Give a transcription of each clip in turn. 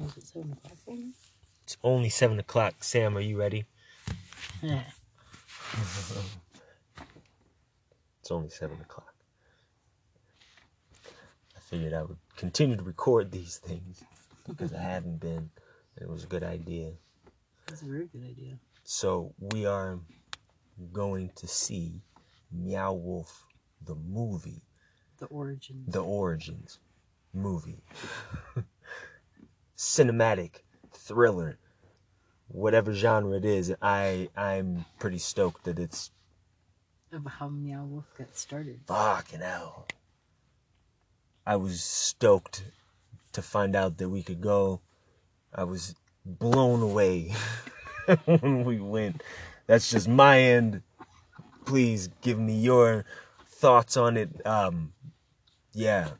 Oh, is it seven o'clock already? It's only seven o'clock. Sam, are you ready? Yeah. It's only seven o'clock. I figured I would continue to record these things because I hadn't been. It was a good idea. That's a very good idea. So we are going to see Meow Wolf the movie, The origin. the origins movie. Cinematic thriller. Whatever genre it is, I I'm pretty stoked that it's of how Meow Wolf got started. fucking hell. I was stoked to find out that we could go. I was blown away when we went. That's just my end. Please give me your thoughts on it. Um, yeah,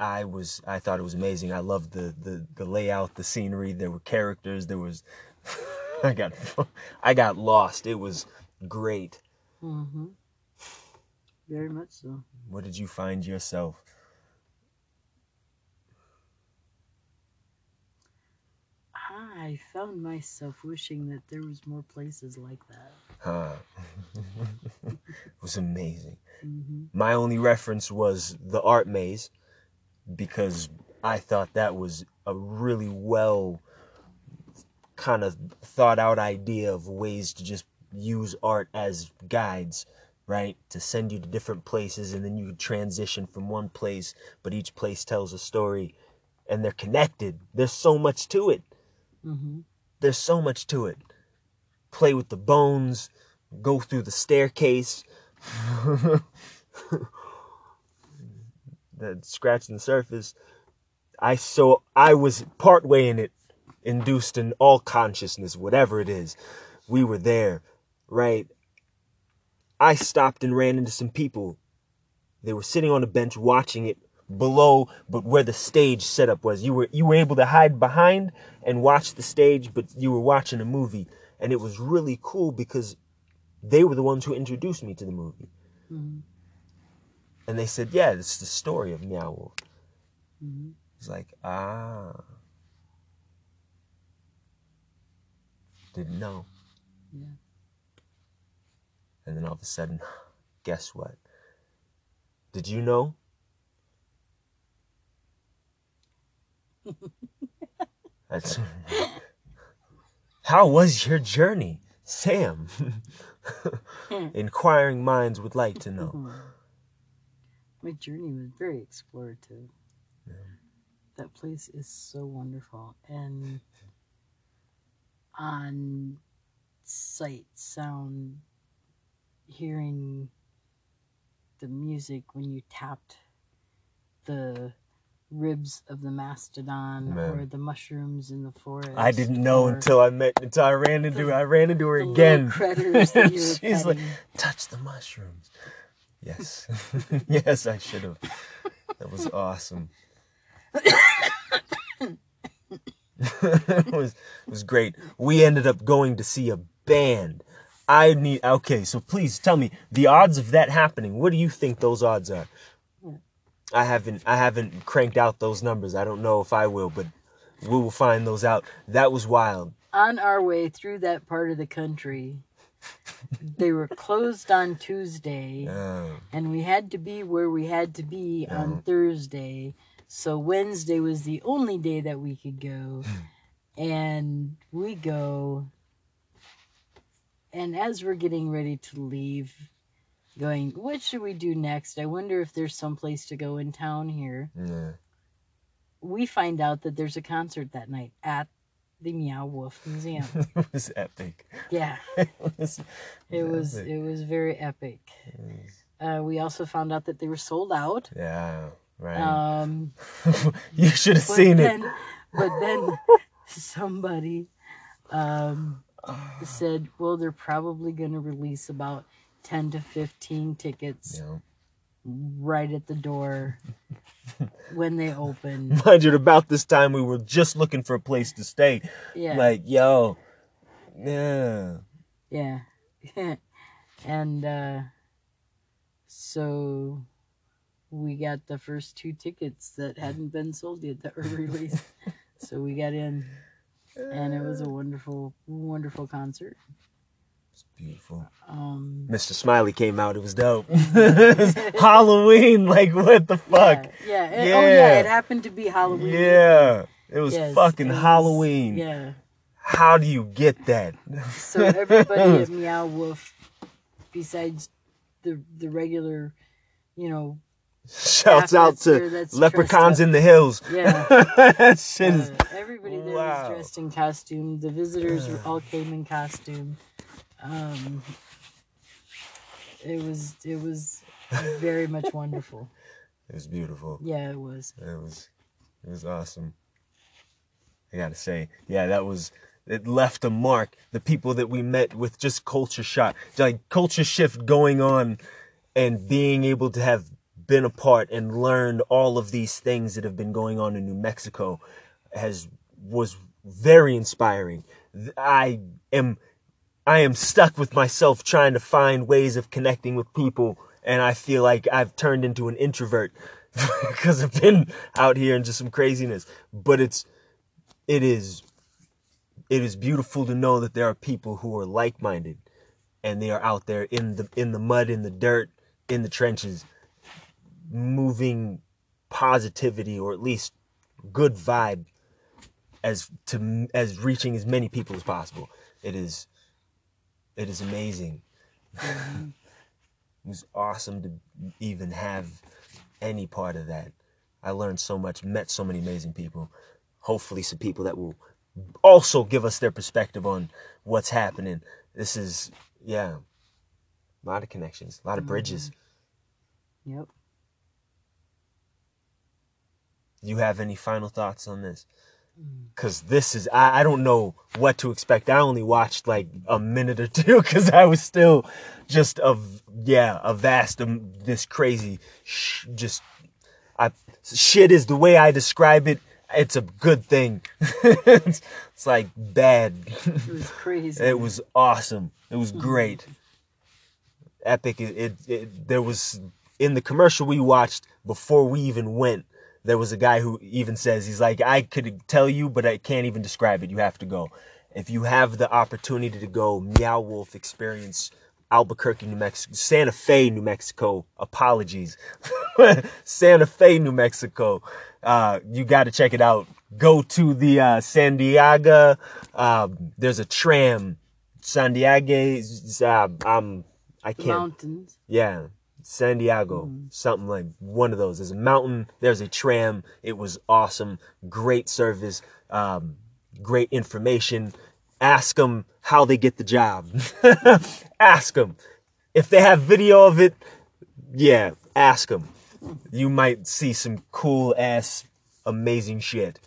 I was. I thought it was amazing. I loved the the the layout, the scenery. There were characters. There was. I got I got lost. It was great. Mm-hmm. Very much so. What did you find yourself? I found myself wishing that there was more places like that. Huh. it was amazing. Mm-hmm. My only reference was the art maze because I thought that was a really well kind of thought out idea of ways to just use art as guides, right? To send you to different places and then you transition from one place, but each place tells a story and they're connected. There's so much to it. Mm-hmm. There's so much to it. Play with the bones, go through the staircase. that scratching the surface. I so I was partway in it, induced in all consciousness, whatever it is. We were there, right? I stopped and ran into some people. They were sitting on a bench watching it below, but where the stage setup was. You were you were able to hide behind and watch the stage, but you were watching a movie, and it was really cool because they were the ones who introduced me to the movie. Mm-hmm. And they said, "Yeah, this is the story of Meow Wolf." Mm-hmm. It's like, ah, didn't know. Yeah. And then all of a sudden, guess what? Did you know? That's. How was your journey, Sam? Inquiring minds would like to know. My journey was very explorative. Yeah. That place is so wonderful. And on sight, sound, hearing the music when you tapped the ribs of the mastodon Man. or the mushrooms in the forest. I didn't know until I met until I ran into the- I ran into her again. critters that you were She's like, touch the mushrooms. Yes. yes, I should have. That was awesome. it was it was great. We ended up going to see a band. I need okay, so please tell me the odds of that happening. What do you think those odds are? I haven't I haven't cranked out those numbers. I don't know if I will, but we will find those out. That was wild. on our way through that part of the country, they were closed on Tuesday, Oh, and we had to be where we had to be on Thursday. So Wednesday was the only day that we could go, and we go. And as we're getting ready to leave, going, what should we do next? I wonder if there's some place to go in town here. yeah. We find out that there's a concert that night at the Meow Wolf Museum. it was epic. Yeah. It was, It was it was very epic. Was- Uh, we also found out that they were sold out. Yeah, right. Um, you should have seen then, But then somebody um, said, "Well, they're probably going to release about ten to fifteen tickets Yeah. Right at the door when they open." Mind you, at about this time, we were just looking for a place to stay. Yeah, Like, yo, yeah. yeah, and uh, so we got the first two tickets that hadn't been sold yet that were released. So we got in, and it was a wonderful, wonderful concert. It's beautiful. Um, Mr. Smiley came out. It was dope. Halloween. Like, what the fuck? Yeah. yeah. It, Oh yeah, Yeah. it happened to be Halloween. Yeah. It was Yes, fucking it was- Halloween. Yeah. How do you get that? So everybody at Meow Wolf, besides the the regular, you know, Shouts out to leprechauns in the hills. Yeah. that shit is. uh, everybody there Wow. was dressed in costume. The visitors all came in costume. Um, it was it was very much wonderful. It was beautiful. Yeah, it was. It was. It was awesome. I gotta say, yeah, that was. It left a mark. The people that we met with just culture shock, like culture shift going on, and being able to have been a part and learned all of these things that have been going on in New Mexico, has was very inspiring. I am I am stuck with myself trying to find ways of connecting with people, and I feel like I've turned into an introvert because I've been out here and just some craziness. But it's, it is, it is beautiful to know that there are people who are like-minded, and they are out there in the in the mud, in the dirt, in the trenches, moving positivity or at least good vibe as to as reaching as many people as possible. It is it is amazing. Mm-hmm. it was awesome to even have any part of that. I learned so much, met so many amazing people. Hopefully, some people that will also give us their perspective on what's happening. This is, yeah, a lot of connections, a lot of bridges. Mm-hmm. Yep. You have any final thoughts on this? Cause this is I, I don't know what to expect. I only watched like a minute or two because I was still just of yeah a vast um, this crazy sh- just I shit is the way I describe it. It's a good thing. it's, it's like bad. It was crazy. It was awesome. It was great. Epic. It, it, it there was in the commercial we watched before we even went. There was a guy who even says he's like I could tell you, but I can't even describe it. You have to go. If you have the opportunity to go, Meow Wolf Experience, Albuquerque, New Mexico, Santa Fe, New Mexico. Apologies, Santa Fe, New Mexico. Uh, you got to check it out. Go to the uh, San Diego. Um, there's a tram. San Diego. Uh, um, I can't. mountains. Yeah, San Diego, something like one of those. There's a mountain. There's a tram. It was awesome. Great service. Um, great information. Ask them how they get the job. ask them if they have video of it. Yeah, ask them. You might see some cool ass, amazing shit.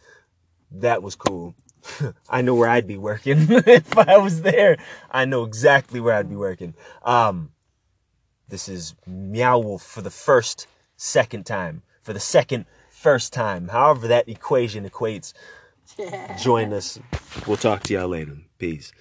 That was cool. I know where I'd be working if I was there. I know exactly where I'd be working. Um, this is Meow Wolf for the first, second time. For the second, first time. However that equation equates. Join us. We'll talk to y'all later. Peace.